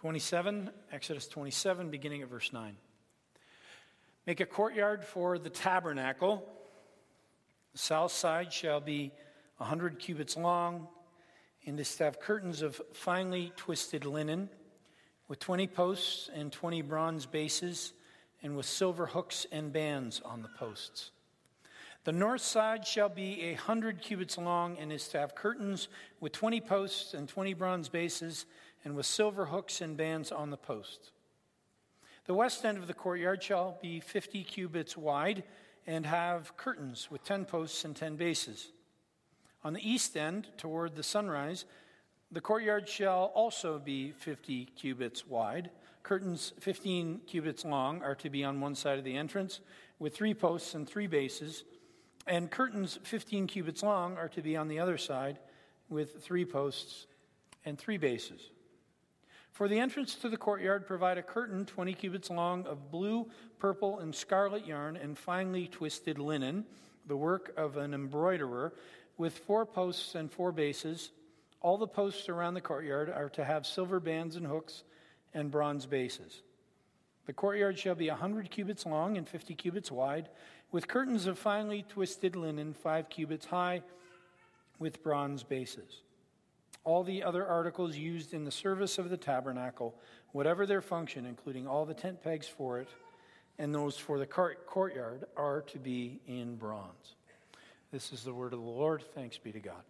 27, Exodus 27, beginning at verse 9. Make a courtyard for the tabernacle. The south side shall be a 100 cubits long, and is to have curtains of finely twisted linen, with 20 posts and 20 bronze bases, and with silver hooks and bands on the posts. The north side shall be a hundred cubits long, and is to have curtains with 20 posts and 20 bronze bases and with silver hooks and bands on the posts. The west end of the courtyard shall be 50 cubits wide and have curtains with 10 posts and 10 bases. On the east end, toward the sunrise, the courtyard shall also be 50 cubits wide. Curtains 15 cubits long are to be on one side of the entrance, with three posts and three bases. And curtains 15 cubits long are to be on the other side, with three posts and three bases. For the entrance to the courtyard, provide a curtain 20 cubits long of blue, purple, and scarlet yarn and finely twisted linen, the work of an embroiderer, with four posts and four bases. All the posts around the courtyard are to have silver bands and hooks and bronze bases. The courtyard shall be a 100 cubits long and 50 cubits wide, with curtains of finely twisted linen, five cubits high, with bronze bases all the other articles used in the service of the tabernacle, whatever their function, including all the tent pegs for it and those for the courtyard, are to be in bronze. This is the word of the Lord. Thanks be to God.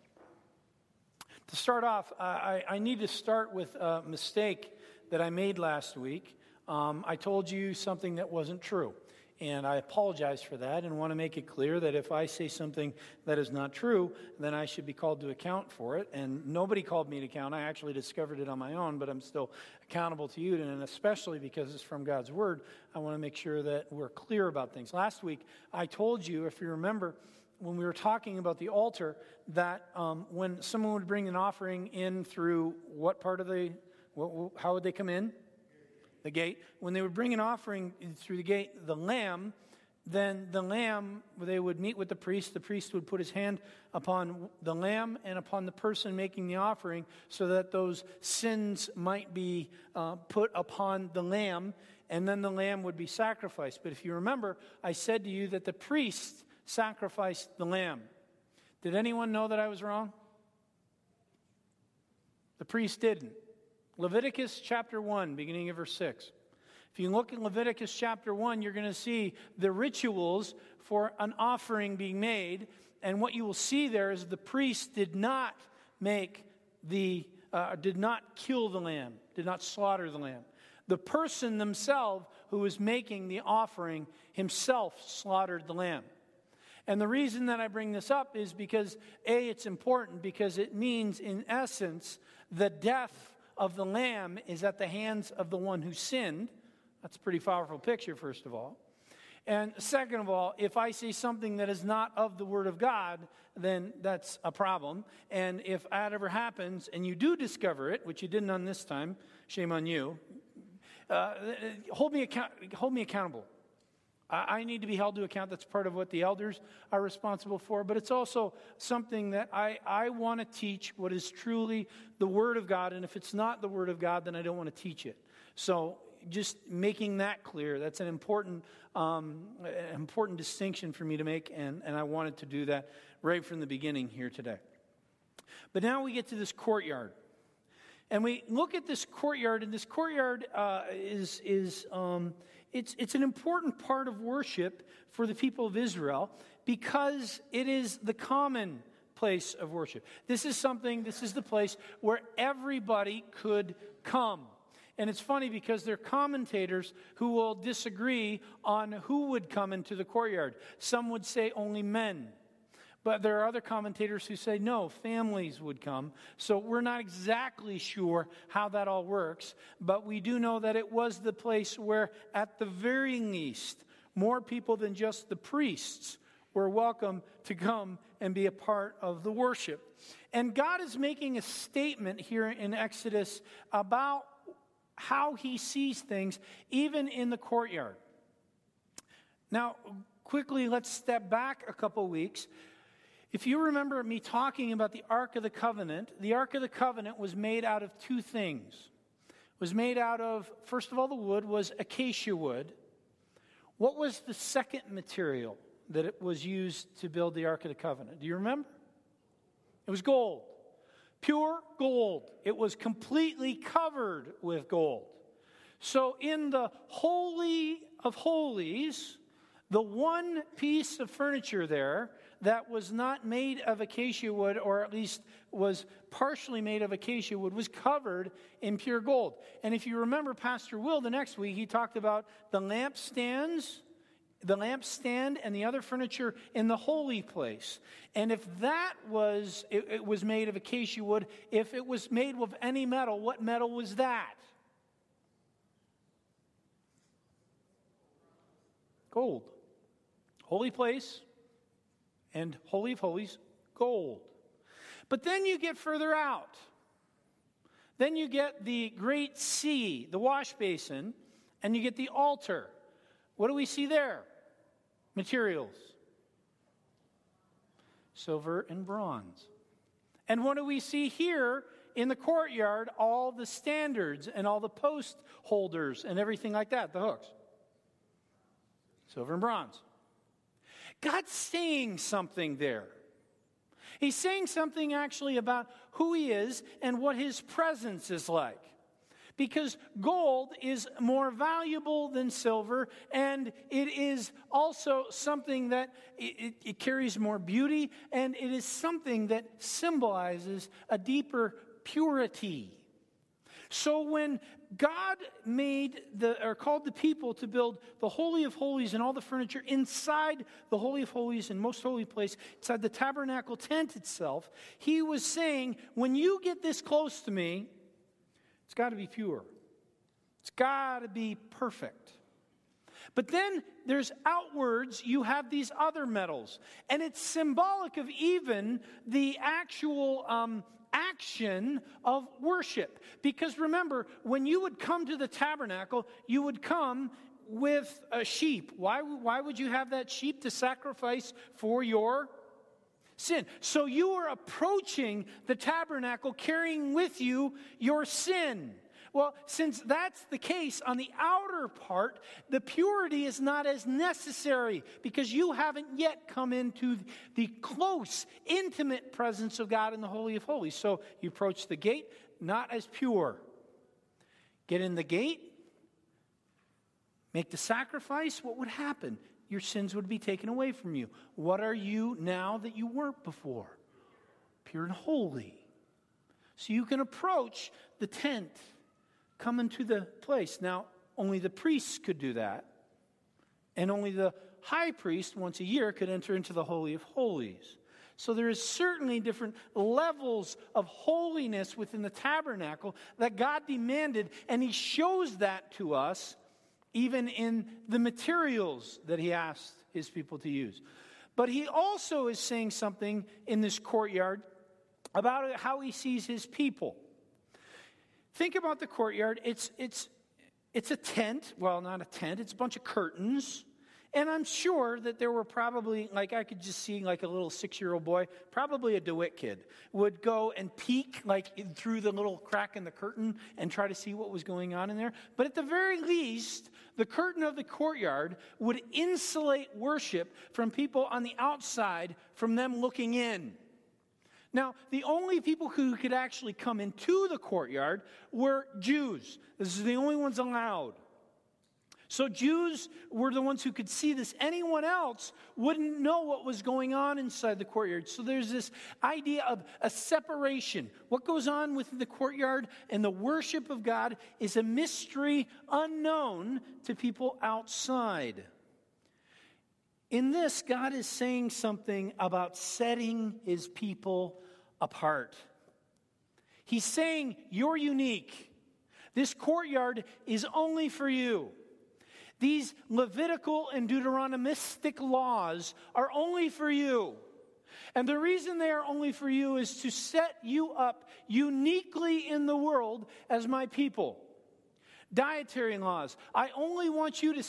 To start off, I, I need to start with a mistake that I made last week. Um, I told you something that wasn't true. And I apologize for that and want to make it clear that if I say something that is not true, then I should be called to account for it. And nobody called me to account. I actually discovered it on my own, but I'm still accountable to you. And especially because it's from God's Word, I want to make sure that we're clear about things. Last week, I told you, if you remember, when we were talking about the altar, that um, when someone would bring an offering in through what part of the, what, how would they come in? The gate, when they would bring an offering through the gate, the lamb, then the lamb, they would meet with the priest. The priest would put his hand upon the lamb and upon the person making the offering so that those sins might be uh, put upon the lamb, and then the lamb would be sacrificed. But if you remember, I said to you that the priest sacrificed the lamb. Did anyone know that I was wrong? The priest didn't. Leviticus chapter 1, beginning of verse 6. If you look in Leviticus chapter 1, you're going to see the rituals for an offering being made. And what you will see there is the priest did not make the, uh, did not kill the lamb, did not slaughter the lamb. The person themselves who was making the offering himself slaughtered the lamb. And the reason that I bring this up is because, A, it's important because it means, in essence, the death of the lamb is at the hands of the one who sinned. That's a pretty powerful picture, first of all. And second of all, if I say something that is not of the Word of God, then that's a problem. And if that ever happens and you do discover it, which you didn't on this time, shame on you, uh, hold, me account- hold me accountable. I need to be held to account. That's part of what the elders are responsible for. But it's also something that I, I want to teach what is truly the Word of God. And if it's not the Word of God, then I don't want to teach it. So just making that clear, that's an important, um, important distinction for me to make. And, and I wanted to do that right from the beginning here today. But now we get to this courtyard. And we look at this courtyard, and this courtyard uh, is, is um, it's, it's an important part of worship for the people of Israel because it is the common place of worship. This is something, this is the place where everybody could come. And it's funny because there are commentators who will disagree on who would come into the courtyard. Some would say only men. But there are other commentators who say no, families would come. So we're not exactly sure how that all works, but we do know that it was the place where, at the very least, more people than just the priests were welcome to come and be a part of the worship. And God is making a statement here in Exodus about how he sees things, even in the courtyard. Now, quickly, let's step back a couple weeks if you remember me talking about the Ark of the Covenant, the Ark of the Covenant was made out of two things. It was made out of, first of all, the wood was acacia wood. What was the second material that it was used to build the Ark of the Covenant? Do you remember? It was gold. Pure gold. It was completely covered with gold. So, in the Holy of Holies, the one piece of furniture there that was not made of acacia wood, or at least was partially made of acacia wood, was covered in pure gold. And if you remember Pastor Will the next week, he talked about the lampstands, the lampstand, and the other furniture in the holy place. And if that was, it, it was made of acacia wood, if it was made with any metal, what metal was that? Gold. Holy place, and Holy of Holies, gold. But then you get further out. Then you get the great sea, the wash basin, and you get the altar. What do we see there? Materials silver and bronze. And what do we see here in the courtyard? All the standards and all the post holders and everything like that, the hooks. Silver and bronze. God's saying something there. He's saying something actually about who he is and what his presence is like. Because gold is more valuable than silver, and it is also something that it, it, carries more beauty, and it is something that symbolizes a deeper purity. So when God made the or called the people to build the holy of holies and all the furniture inside the holy of holies and most holy place, inside the tabernacle tent itself, he was saying, when you get this close to me, it's got to be pure. It's got to be perfect. But then there's outwards, you have these other metals. And it's symbolic of even the actual um, action of worship. Because remember, when you would come to the tabernacle, you would come with a sheep. Why, why would you have that sheep to sacrifice for your sin? So you are approaching the tabernacle carrying with you your sin. Well, since that's the case, on the outer part, the purity is not as necessary because you haven't yet come into the close, intimate presence of God in the Holy of Holies. So you approach the gate not as pure. Get in the gate, make the sacrifice. What would happen? Your sins would be taken away from you. What are you now that you weren't before? Pure and holy. So you can approach the tent come into the place. Now, only the priests could do that, and only the high priest once a year could enter into the Holy of Holies. So there is certainly different levels of holiness within the tabernacle that God demanded, and He shows that to us even in the materials that He asked His people to use. But He also is saying something in this courtyard about how He sees His people. Think about the courtyard. It's, it's, it's a tent. Well, not a tent, it's a bunch of curtains. And I'm sure that there were probably, like, I could just see, like, a little six year old boy, probably a DeWitt kid, would go and peek, like, through the little crack in the curtain and try to see what was going on in there. But at the very least, the curtain of the courtyard would insulate worship from people on the outside from them looking in. Now, the only people who could actually come into the courtyard were Jews. This is the only ones allowed. So, Jews were the ones who could see this. Anyone else wouldn't know what was going on inside the courtyard. So, there's this idea of a separation. What goes on within the courtyard and the worship of God is a mystery unknown to people outside. In this, God is saying something about setting his people apart. He's saying, You're unique. This courtyard is only for you. These Levitical and Deuteronomistic laws are only for you. And the reason they are only for you is to set you up uniquely in the world as my people. Dietary laws. I only want you to,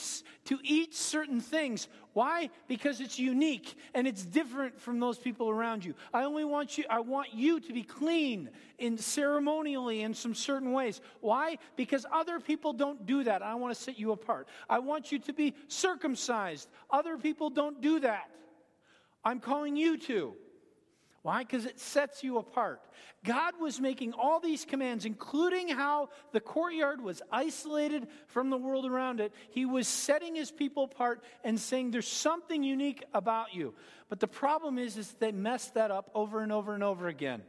to eat certain things. Why? Because it's unique and it's different from those people around you. I only want you, I want you to be clean in ceremonially in some certain ways. Why? Because other people don't do that. I want to set you apart. I want you to be circumcised. Other people don't do that. I'm calling you to. Why? Because it sets you apart. God was making all these commands, including how the courtyard was isolated from the world around it. He was setting his people apart and saying, There's something unique about you. But the problem is, is they messed that up over and over and over again.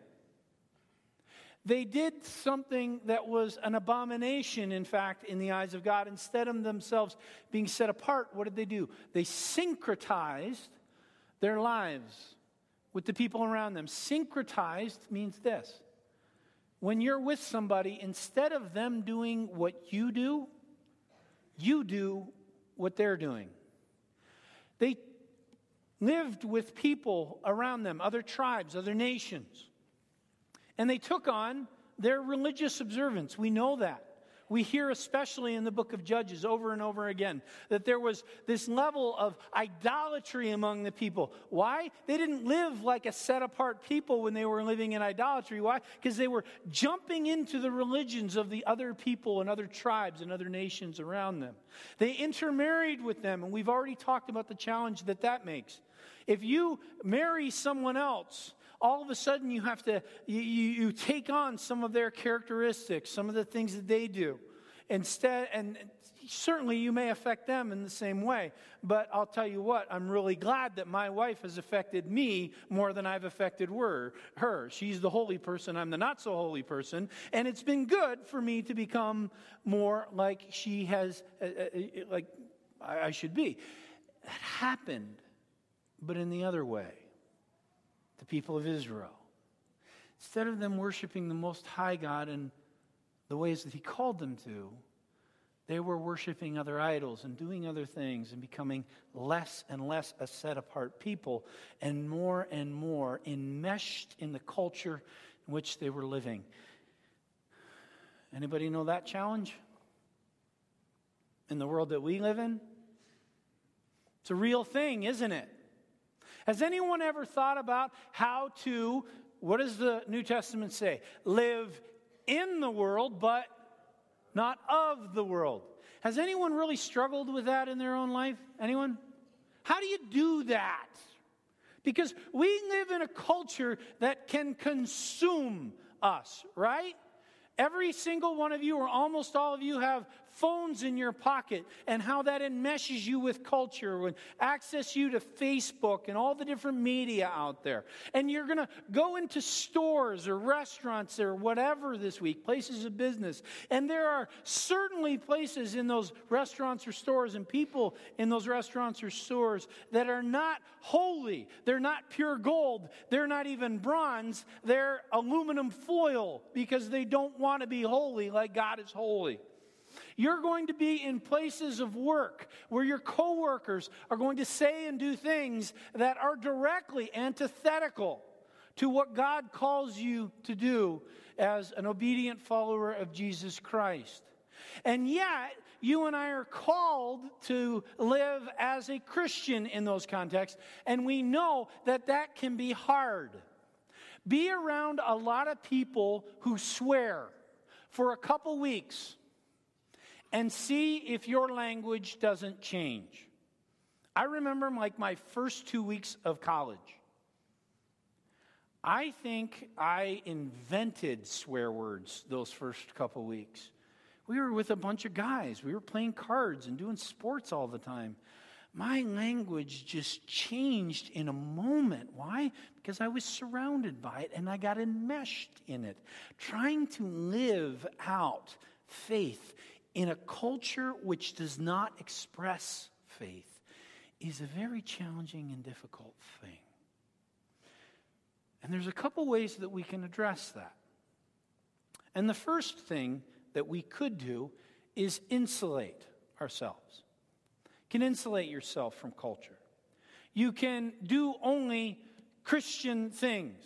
They did something that was an abomination, in fact, in the eyes of God. Instead of themselves being set apart, what did they do? They syncretized their lives with the people around them. Syncretized means this when you're with somebody, instead of them doing what you do, you do what they're doing. They lived with people around them, other tribes, other nations. And they took on their religious observance. We know that. We hear, especially in the book of Judges, over and over again, that there was this level of idolatry among the people. Why? They didn't live like a set apart people when they were living in idolatry. Why? Because they were jumping into the religions of the other people and other tribes and other nations around them. They intermarried with them, and we've already talked about the challenge that that makes. If you marry someone else, all of a sudden you have to, you, you, take on some of their characteristics, some of the things that they do. Instead, and certainly you may affect them in the same way. But I'll tell you what, I'm really glad that my wife has affected me more than I've affected her. She's the holy person, I'm the not so holy person. And it's been good for me to become more like she has, uh, uh, uh like I should be. That happened, but in the other way the people of Israel. Instead of them worshiping the Most High God in the ways that He called them to, they were worshiping other idols and doing other things and becoming less and less a set apart people and more and more enmeshed in the culture in which they were living. Anybody know that challenge? In the world that we live in? It's a real thing, isn't it? Has anyone ever thought about how to, what does the New Testament say? Live in the world, but not of the world. Has anyone really struggled with that in their own life? Anyone? How do you do that? Because we live in a culture that can consume us, right? Every single one of you, or almost all of you, have phones in your pocket and how that enmeshes you with culture and access you to Facebook and all the different media out there. And you're going to go into stores or restaurants or whatever this week, places of business. And there are certainly places in those restaurants or stores and people in those restaurants or stores that are not holy. They're not pure gold. They're not even bronze. They're aluminum foil because they don't want to be holy like God is holy. You're going to be in places of work where your coworkers are going to say and do things that are directly antithetical to what God calls you to do as an obedient follower of Jesus Christ. And yet, you and I are called to live as a Christian in those contexts, and we know that that can be hard. Be around a lot of people who swear for a couple weeks and see if your language doesn't change. I remember like my first two weeks of college. I think I invented swear words those first couple weeks. We were with a bunch of guys. We were playing cards and doing sports all the time. My language just changed in a moment. Why? Because I was surrounded by it and I got enmeshed in it, trying to live out faith in a culture which does not express faith is a very challenging and difficult thing. And there's a couple ways that we can address that. And the first thing that we could do is insulate ourselves. Can insulate yourself from culture. You can do only Christian things.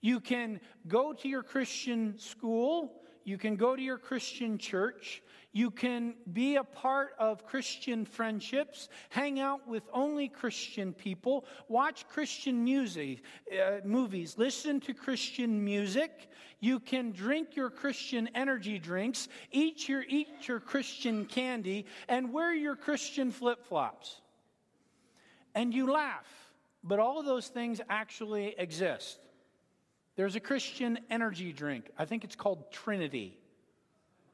You can go to your Christian school You can go to your Christian church. You can be a part of Christian friendships, hang out with only Christian people, watch Christian music, uh, movies, listen to Christian music. You can drink your Christian energy drinks, eat your, eat your Christian candy, and wear your Christian flip flops. And you laugh, but all those things actually exist. There's a Christian energy drink. I think it's called Trinity.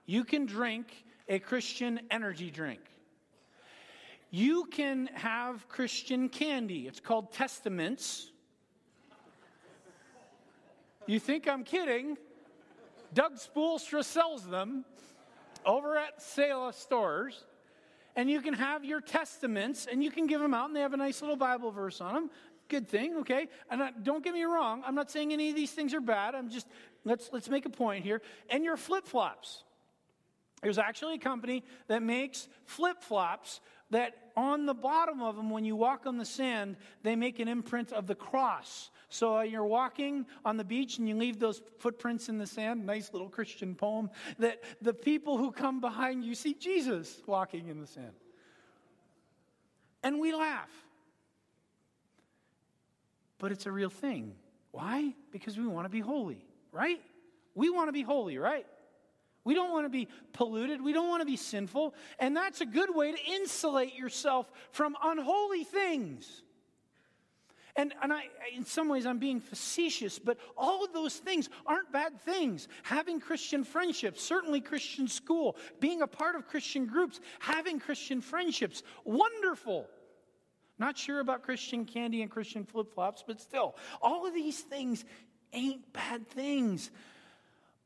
You can drink a Christian energy drink. You can have Christian candy. It's called Testaments. You think I'm kidding? Doug Spoolstra sells them over at Selah stores. And you can have your testaments and you can give them out, and they have a nice little Bible verse on them. Good thing, okay? And I, don't get me wrong, I'm not saying any of these things are bad. I'm just, let's, let's make a point here. And your flip flops. There's actually a company that makes flip flops that on the bottom of them, when you walk on the sand, they make an imprint of the cross. So uh, you're walking on the beach and you leave those footprints in the sand, nice little Christian poem, that the people who come behind you see Jesus walking in the sand. And we laugh. But it's a real thing. Why? Because we want to be holy, right? We want to be holy, right? We don't want to be polluted. We don't want to be sinful. And that's a good way to insulate yourself from unholy things. And, and I, in some ways, I'm being facetious, but all of those things aren't bad things. Having Christian friendships, certainly Christian school, being a part of Christian groups, having Christian friendships, wonderful. Not sure about Christian candy and Christian flip flops, but still, all of these things ain't bad things.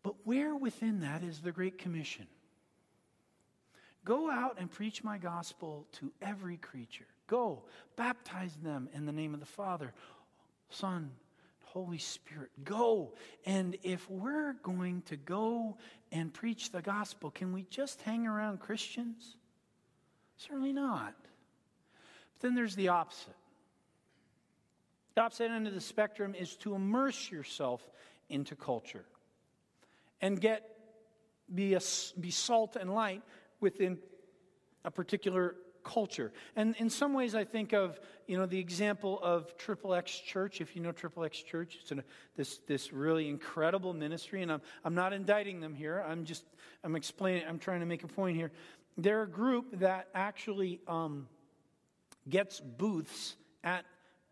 But where within that is the Great Commission? Go out and preach my gospel to every creature. Go, baptize them in the name of the Father, Son, Holy Spirit. Go. And if we're going to go and preach the gospel, can we just hang around Christians? Certainly not. Then there's the opposite. The opposite end of the spectrum is to immerse yourself into culture and get be, a, be salt and light within a particular culture. And in some ways, I think of you know the example of Triple X Church. If you know Triple X Church, it's an, this this really incredible ministry. And I'm I'm not indicting them here. I'm just I'm explaining. I'm trying to make a point here. They're a group that actually um, gets booths at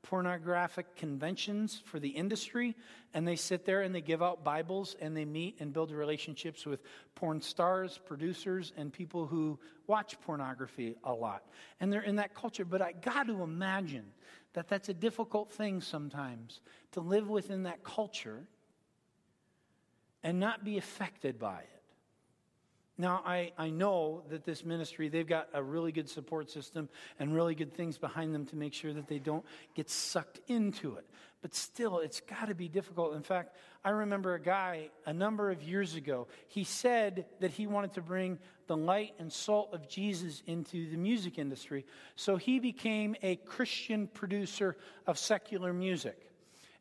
pornographic conventions for the industry, and they sit there and they give out Bibles and they meet and build relationships with porn stars, producers, and people who watch pornography a lot. And they're in that culture. But I got to imagine that that's a difficult thing sometimes to live within that culture and not be affected by it. Now, I, I know that this ministry, they've got a really good support system and really good things behind them to make sure that they don't get sucked into it. But still, it's got to be difficult. In fact, I remember a guy a number of years ago, he said that he wanted to bring the light and salt of Jesus into the music industry. So he became a Christian producer of secular music.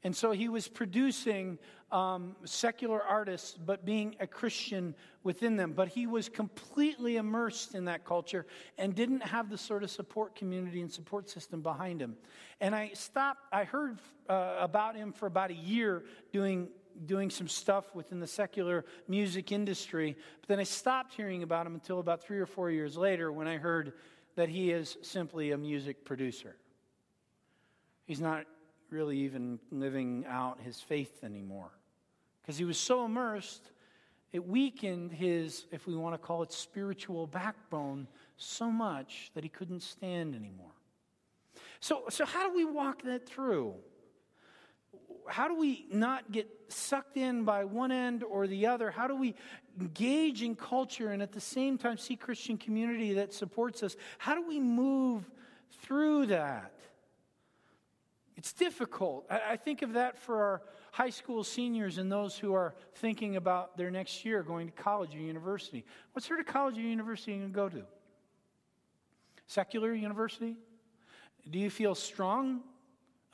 And so he was producing um, secular artists, but being a Christian within them. But he was completely immersed in that culture and didn't have the sort of support community and support system behind him. And I stopped, I heard uh, about him for about a year doing. Doing some stuff within the secular music industry, but then I stopped hearing about him until about three or four years later when I heard that he is simply a music producer. He's not really even living out his faith anymore because he was so immersed, it weakened his, if we want to call it spiritual backbone, so much that he couldn't stand anymore. So, so how do we walk that through? How do we not get sucked in by one end or the other? How do we engage in culture and at the same time see Christian community that supports us? How do we move through that? It's difficult. I, think of that for our high school seniors and those who are thinking about their next year going to college or university. What sort of college or university are you going to go to? Secular university? Do you feel strong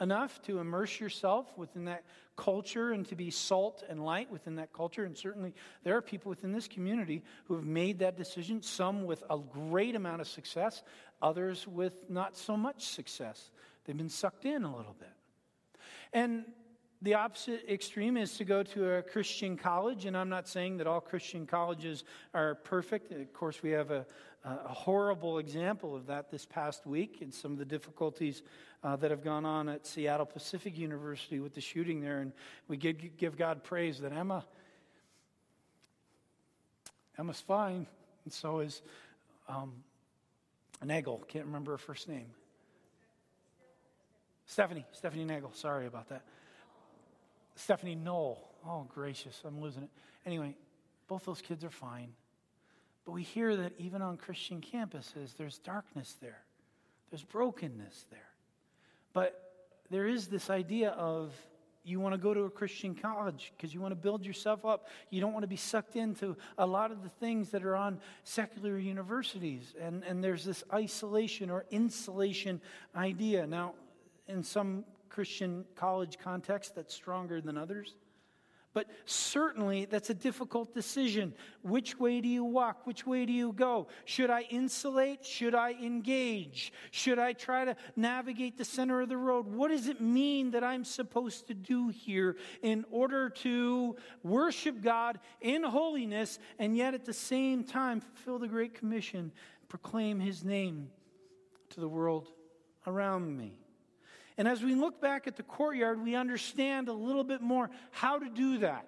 enough to immerse yourself within that culture and to be salt and light within that culture. And certainly there are people within this community who have made that decision, some with a great amount of success, others with not so much success. They've been sucked in a little bit. And the opposite extreme is to go to a Christian college, and I'm not saying that all Christian colleges are perfect. Of course, we have a, a horrible example of that this past week and some of the difficulties uh, that have gone on at Seattle Pacific University with the shooting there. And we give, give God praise that Emma, Emma's fine, and so is um, Nagel. Can't remember her first name. Stephanie, Stephanie Nagel. Sorry about that. Stephanie Knoll. Oh, gracious, I'm losing it. Anyway, both those kids are fine. But we hear that even on Christian campuses, there's darkness there, there's brokenness there. But there is this idea of you want to go to a Christian college because you want to build yourself up. You don't want to be sucked into a lot of the things that are on secular universities. And, and there's this isolation or insulation idea. Now, in some Christian college context that's stronger than others. But certainly, that's a difficult decision. Which way do you walk? Which way do you go? Should I insulate? Should I engage? Should I try to navigate the center of the road? What does it mean that I'm supposed to do here in order to worship God in holiness and yet at the same time fulfill the Great Commission, proclaim His name to the world around me? And as we look back at the courtyard, we understand a little bit more how to do that.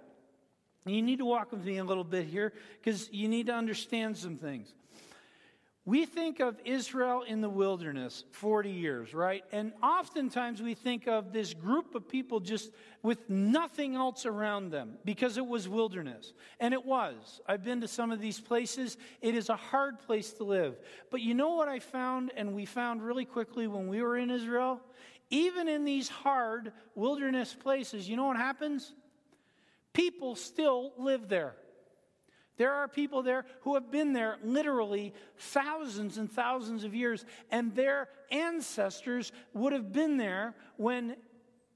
You need to walk with me a little bit here because you need to understand some things. We think of Israel in the wilderness 40 years, right? And oftentimes we think of this group of people just with nothing else around them because it was wilderness. And it was. I've been to some of these places. It is a hard place to live. But you know what I found, and we found really quickly when we were in Israel? Even in these hard wilderness places, you know what happens? People still live there. There are people there who have been there literally thousands and thousands of years, and their ancestors would have been there when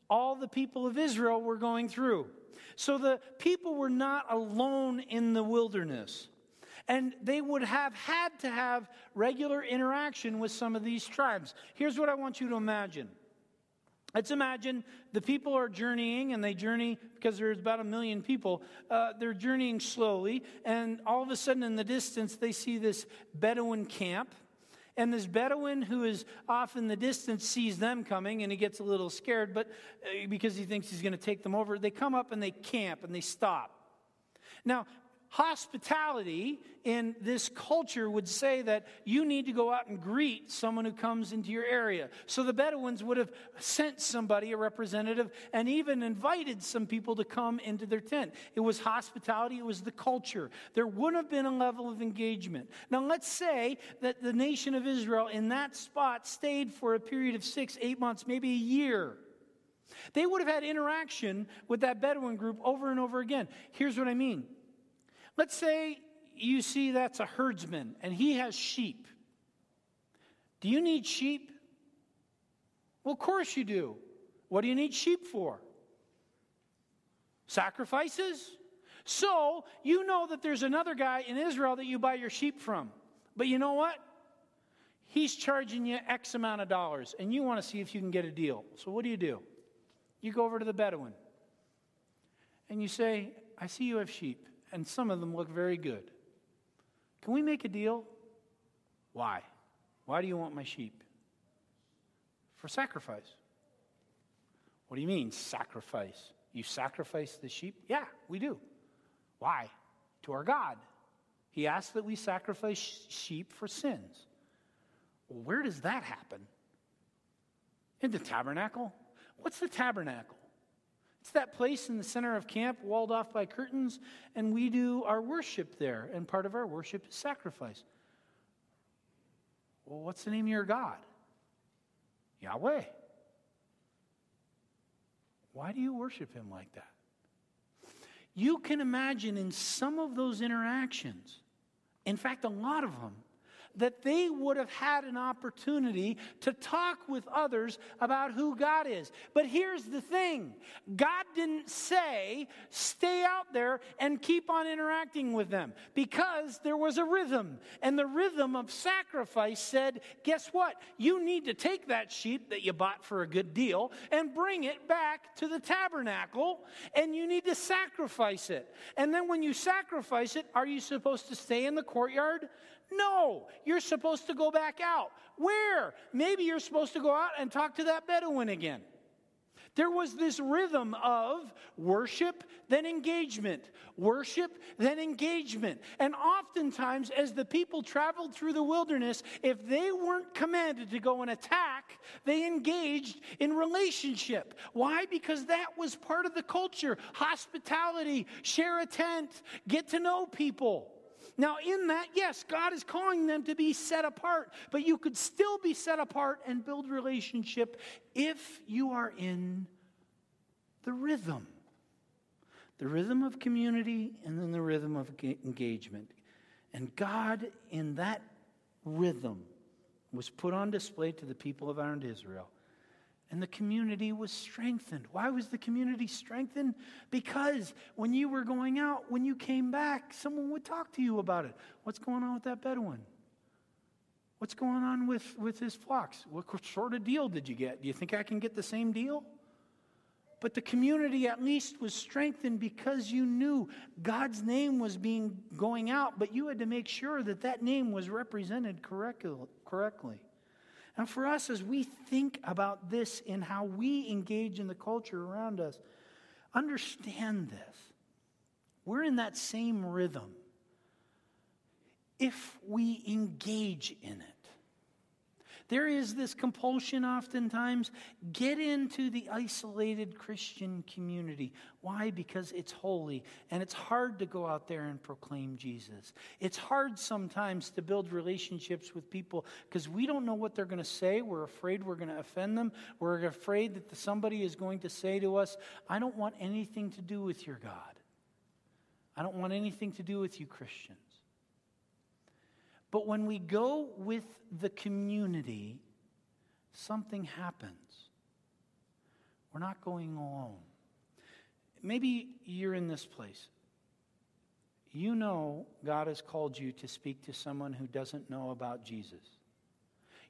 all the people of Israel were going through. So the people were not alone in the wilderness. And they would have had to have regular interaction with some of these tribes. Here's what I want you to imagine Let's imagine the people are journeying, and they journey because there's about a million people. Uh, they're journeying slowly, and all of a sudden, in the distance, they see this Bedouin camp. And this Bedouin who is off in the distance sees them coming, and he gets a little scared, but uh, because he thinks he's going to take them over, they come up and they camp and they stop. Now, hospitality in this culture would say that you need to go out and greet someone who comes into your area. So the Bedouins would have sent somebody, a representative, and even invited some people to come into their tent. It was hospitality, it was the culture. There would have been a level of engagement. Now, let's say that the nation of Israel in that spot stayed for a period of six, eight months, maybe a year. They would have had interaction with that Bedouin group over and over again. Here's what I mean Let's say you see that's a herdsman and he has sheep. Do you need sheep? Well, of course you do. What do you need sheep for? Sacrifices? So, you know that there's another guy in Israel that you buy your sheep from. But you know what? He's charging you X amount of dollars, and you want to see if you can get a deal. So, what do you do? You go over to the Bedouin and you say, I see you have sheep and some of them look very good. Can we make a deal? Why? Why do you want my sheep? For sacrifice. What do you mean, sacrifice? You sacrifice the sheep? Yeah, we do. Why? To our God. He asks that we sacrifice sheep for sins. Well, where does that happen? In the tabernacle? What's the tabernacle? It's that place in the center of camp, walled off by curtains, and we do our worship there. And part of our worship is sacrifice. Well, what's the name of your God? Yahweh. Why do you worship him like that? You can imagine in some of those interactions, in fact, a lot of them, that they would have had an opportunity to talk with others about who God is. But here's the thing God didn't say, stay out there and keep on interacting with them because there was a rhythm. And the rhythm of sacrifice said, guess what? You need to take that sheep that you bought for a good deal and bring it back to the tabernacle and you need to sacrifice it. And then when you sacrifice it, are you supposed to stay in the courtyard? No, you're supposed to go back out. Where? Maybe you're supposed to go out and talk to that Bedouin again. There was this rhythm of worship, then engagement, worship, then engagement. And oftentimes, as the people traveled through the wilderness, if they weren't commanded to go and attack, they engaged in relationship. Why? Because that was part of the culture hospitality, share a tent, get to know people. Now, in that, yes, God is calling them to be set apart, but you could still be set apart and build relationship if you are in the rhythm. The rhythm of community and then the rhythm of engagement. And God, in that rhythm, was put on display to the people of Israel and the community was strengthened. Why was the community strengthened? Because when you were going out, when you came back, someone would talk to you about it. What's going on with that Bedouin? What's going on with, with his flocks? What sort of deal did you get? Do you think I can get the same deal? But the community at least was strengthened because you knew God's name was being going out, but you had to make sure that that name was represented correctly. And for us, as we think about this in how we engage in the culture around us, understand this. We're in that same rhythm if we engage in it. There is this compulsion oftentimes get into the isolated Christian community. Why? Because it's holy and it's hard to go out there and proclaim Jesus. It's hard sometimes to build relationships with people because we don't know what they're going to say. We're afraid we're going to offend them. We're afraid that somebody is going to say to us, I don't want anything to do with your God. I don't want anything to do with you, Christians. But when we go with the community, something happens. We're not going alone. Maybe you're in this place. You know God has called you to speak to someone who doesn't know about Jesus.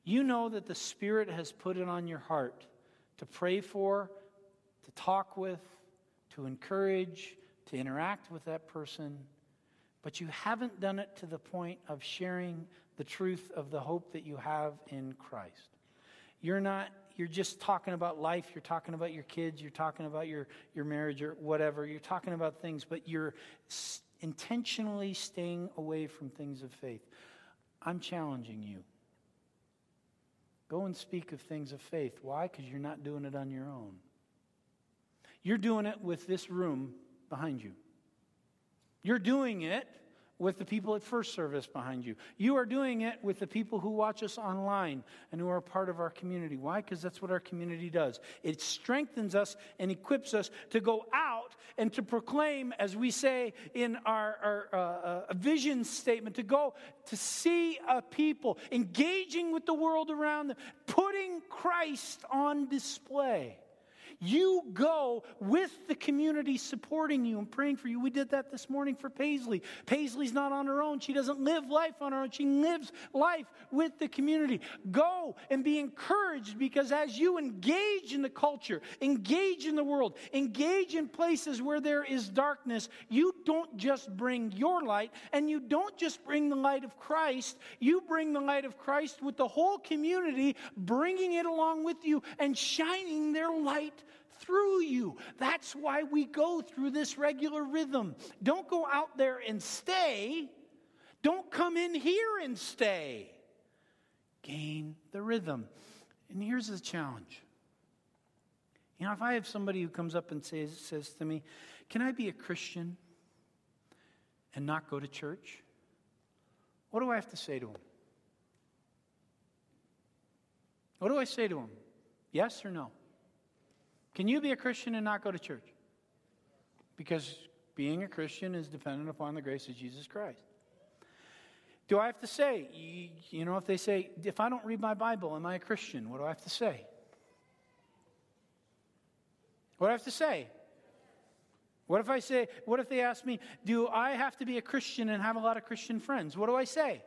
You know that the Spirit has put it on your heart to pray for, to talk with, to encourage, to interact with that person but you haven't done it to the point of sharing the truth of the hope that you have in Christ. You're not, you're just talking about life, you're talking about your kids, you're talking about your, your marriage or whatever, you're talking about things, but you're s- intentionally staying away from things of faith. I'm challenging you. Go and speak of things of faith. Why? Because you're not doing it on your own. You're doing it with this room behind you. You're doing it with the people at First Service behind you. You are doing it with the people who watch us online and who are part of our community. Why? Because that's what our community does. It strengthens us and equips us to go out and to proclaim, as we say in our, our uh, uh, vision statement, to go to see a people engaging with the world around them, putting Christ on display. You go with the community supporting you and praying for you. We did that this morning for Paisley. Paisley's not on her own. She doesn't live life on her own. She lives life with the community. Go and be encouraged because as you engage in the culture, engage in the world, engage in places where there is darkness, you don't just bring your light and you don't just bring the light of Christ. You bring the light of Christ with the whole community, bringing it along with you and shining their light through you. That's why we go through this regular rhythm. Don't go out there and stay. Don't come in here and stay. Gain the rhythm. And here's the challenge. You know, if I have somebody who comes up and says, says to me, Can I be a Christian and not go to church? What do I have to say to him? What do I say to him? Yes or no? Can you be a Christian and not go to church? Because being a Christian is dependent upon the grace of Jesus Christ. Do I have to say, you, know, if they say, if I don't read my Bible, am I a Christian? What do I have to say? What do I have to say? What if I say, what if they ask me, do I have to be a Christian and have a lot of Christian friends? What do I say?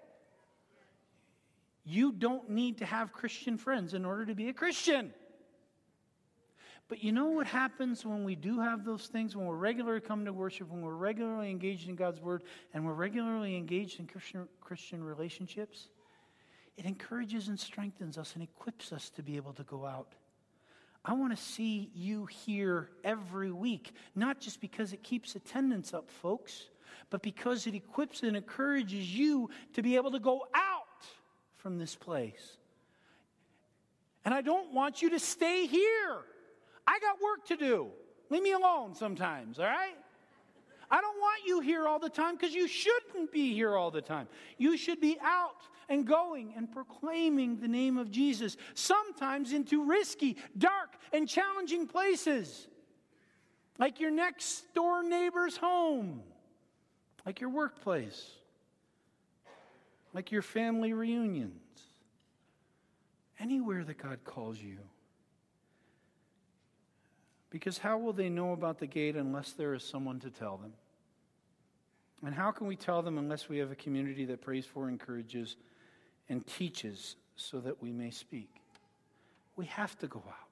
You don't need to have Christian friends in order to be a Christian. But you know what happens when we do have those things, when we're regularly coming to worship, when we're regularly engaged in God's Word, and we're regularly engaged in Christian, Christian relationships? It encourages and strengthens us and equips us to be able to go out. I want to see you here every week, not just because it keeps attendance up, folks, but because it equips and encourages you to be able to go out from this place. And I don't want you to stay here. I got work to do. Leave me alone sometimes, all right? I don't want you here all the time because you shouldn't be here all the time. You should be out and going and proclaiming the name of Jesus, sometimes into risky, dark, and challenging places, like your next door neighbor's home, like your workplace, like your family reunions, anywhere that God calls you. Because how will they know about the gate unless there is someone to tell them? And how can we tell them unless we have a community that prays for, encourages, and teaches so that we may speak? We have to go out.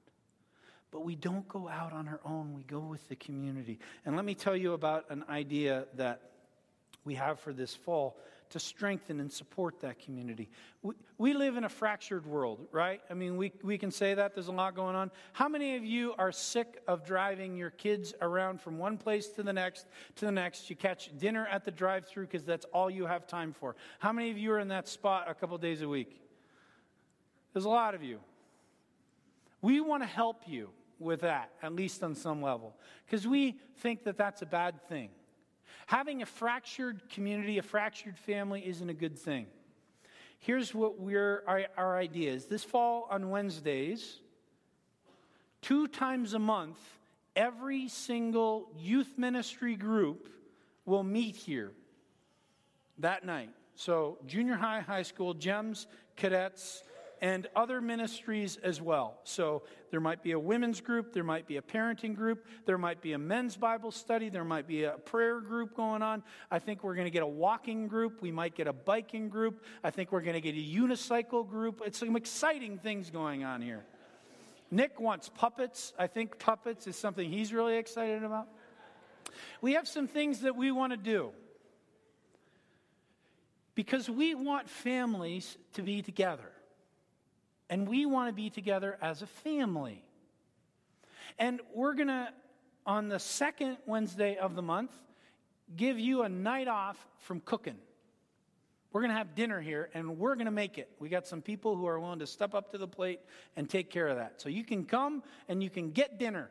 But we don't go out on our own, we go with the community. And let me tell you about an idea that we have for this fall to strengthen and support that community. We, we live in a fractured world, right? I mean, we, we can say that. There's a lot going on. How many of you are sick of driving your kids around from one place to the next to the next? You catch dinner at the drive through because that's all you have time for. How many of you are in that spot a couple days a week? There's a lot of you. We want to help you with that, at least on some level, because we think that that's a bad thing. Having a fractured community, a fractured family, isn't a good thing. Here's what we're, our, our idea is this fall on Wednesdays, two times a month, every single youth ministry group will meet here that night. So, junior high, high school, GEMS, cadets, and other ministries as well. So there might be a women's group, there might be a parenting group, there might be a men's Bible study, there might be a prayer group going on. I think we're going to get a walking group, we might get a biking group, I think we're going to get a unicycle group. It's some exciting things going on here. Nick wants puppets. I think puppets is something he's really excited about. We have some things that we want to do because we want families to be together and we want to be together as a family. And we're going to, on the second Wednesday of the month, give you a night off from cooking. We're going to have dinner here and we're going to make it. We got some people who are willing to step up to the plate and take care of that. So you can come and you can get dinner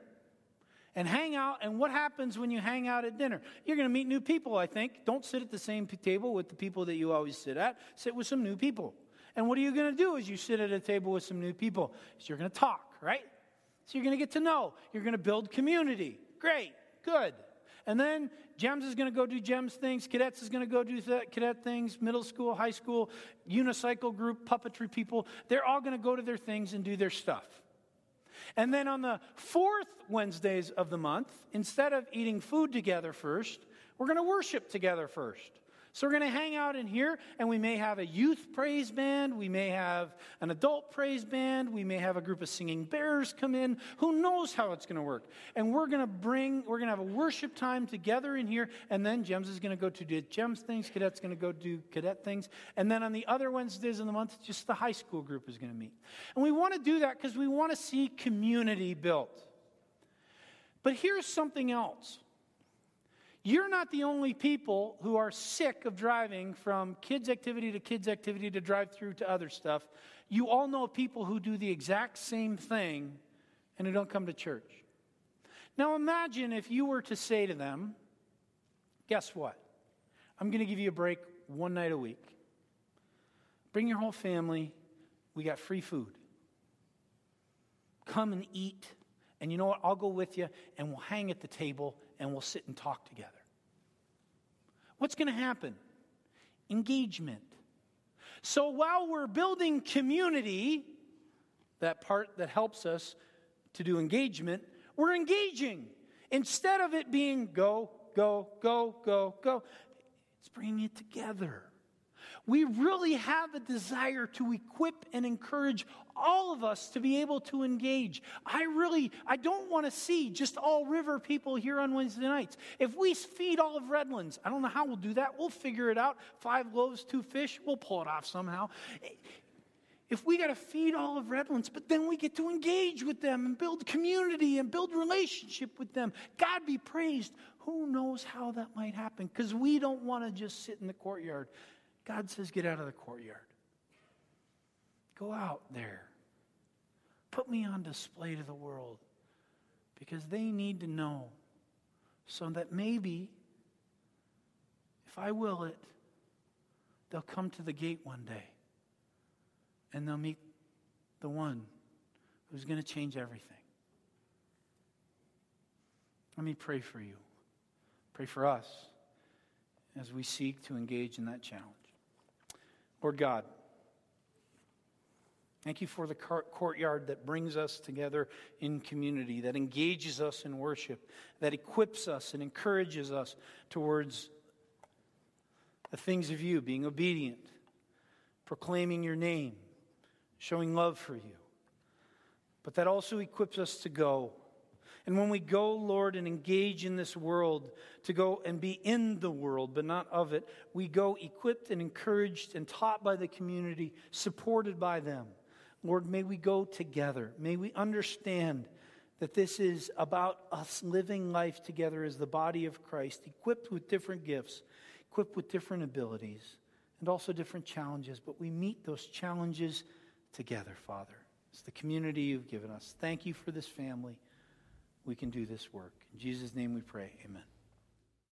and hang out. And what happens when you hang out at dinner? You're going to meet new people, I think. Don't sit at the same table with the people that you always sit at, sit with some new people. And what are you going to do as you sit at a table with some new people? So you're going to talk, right? So you're going to get to know. You're going to build community. Great, good. And then GEMS is going to go do GEMS things. Cadets is going to go do th- cadet things. Middle school, high school, unicycle group, puppetry people. They're all going to go to their things and do their stuff. And then on the fourth Wednesdays of the month, instead of eating food together first, we're going to worship together first. So we're going to hang out in here, and we may have a youth praise band. We may have an adult praise band. We may have a group of singing bears come in. Who knows how it's going to work? And we're going to bring, we're going to have a worship time together in here, and then Gems is going to go to do Gems things, Cadet's going to go do Cadet things. And then on the other Wednesdays in the month, just the high school group is going to meet. And we want to do that because we want to see community built. But here's something else. You're not the only people who are sick of driving from kids' activity to kids' activity to drive through to other stuff. You all know people who do the exact same thing and who don't come to church. Now imagine if you were to say to them, Guess what? I'm going to give you a break one night a week. Bring your whole family. We got free food. Come and eat. And you know what? I'll go with you and we'll hang at the table and we'll sit and talk together. What's going to happen? Engagement, So while we're building community, that part that helps us to do engagement, we're engaging. Instead of it being go, go, go, go, go, it's bringing it together. We really have a desire to equip and encourage all of us to be able to engage. I really, I don't want to see just all river people here on Wednesday nights. If we feed all of Redlands, I don't know how we'll do that. We'll figure it out. Five loaves, two fish, we'll pull it off somehow. If we got to feed all of Redlands, but then we get to engage with them and build community and build relationship with them, God be praised. Who knows how that might happen? Because we don't want to just sit in the courtyard God says, get out of the courtyard. Go out there. Put me on display to the world because they need to know so that maybe, if I will it, they'll come to the gate one day and they'll meet the one who's going to change everything. Let me pray for you. Pray for us as we seek to engage in that challenge. Lord God, thank you for the courtyard that brings us together in community, that engages us in worship, that equips us and encourages us towards the things of you, being obedient, proclaiming your name, showing love for you. But that also equips us to go and when we go, Lord, and engage in this world, to go and be in the world, but not of it, we go equipped and encouraged and taught by the community, supported by them. Lord, may we go together. May we understand that this is about us living life together as the body of Christ, equipped with different gifts, equipped with different abilities, and also different challenges. But we meet those challenges together, Father. It's the community you've given us. Thank you for this family we can do this work. In Jesus' name we pray. Amen.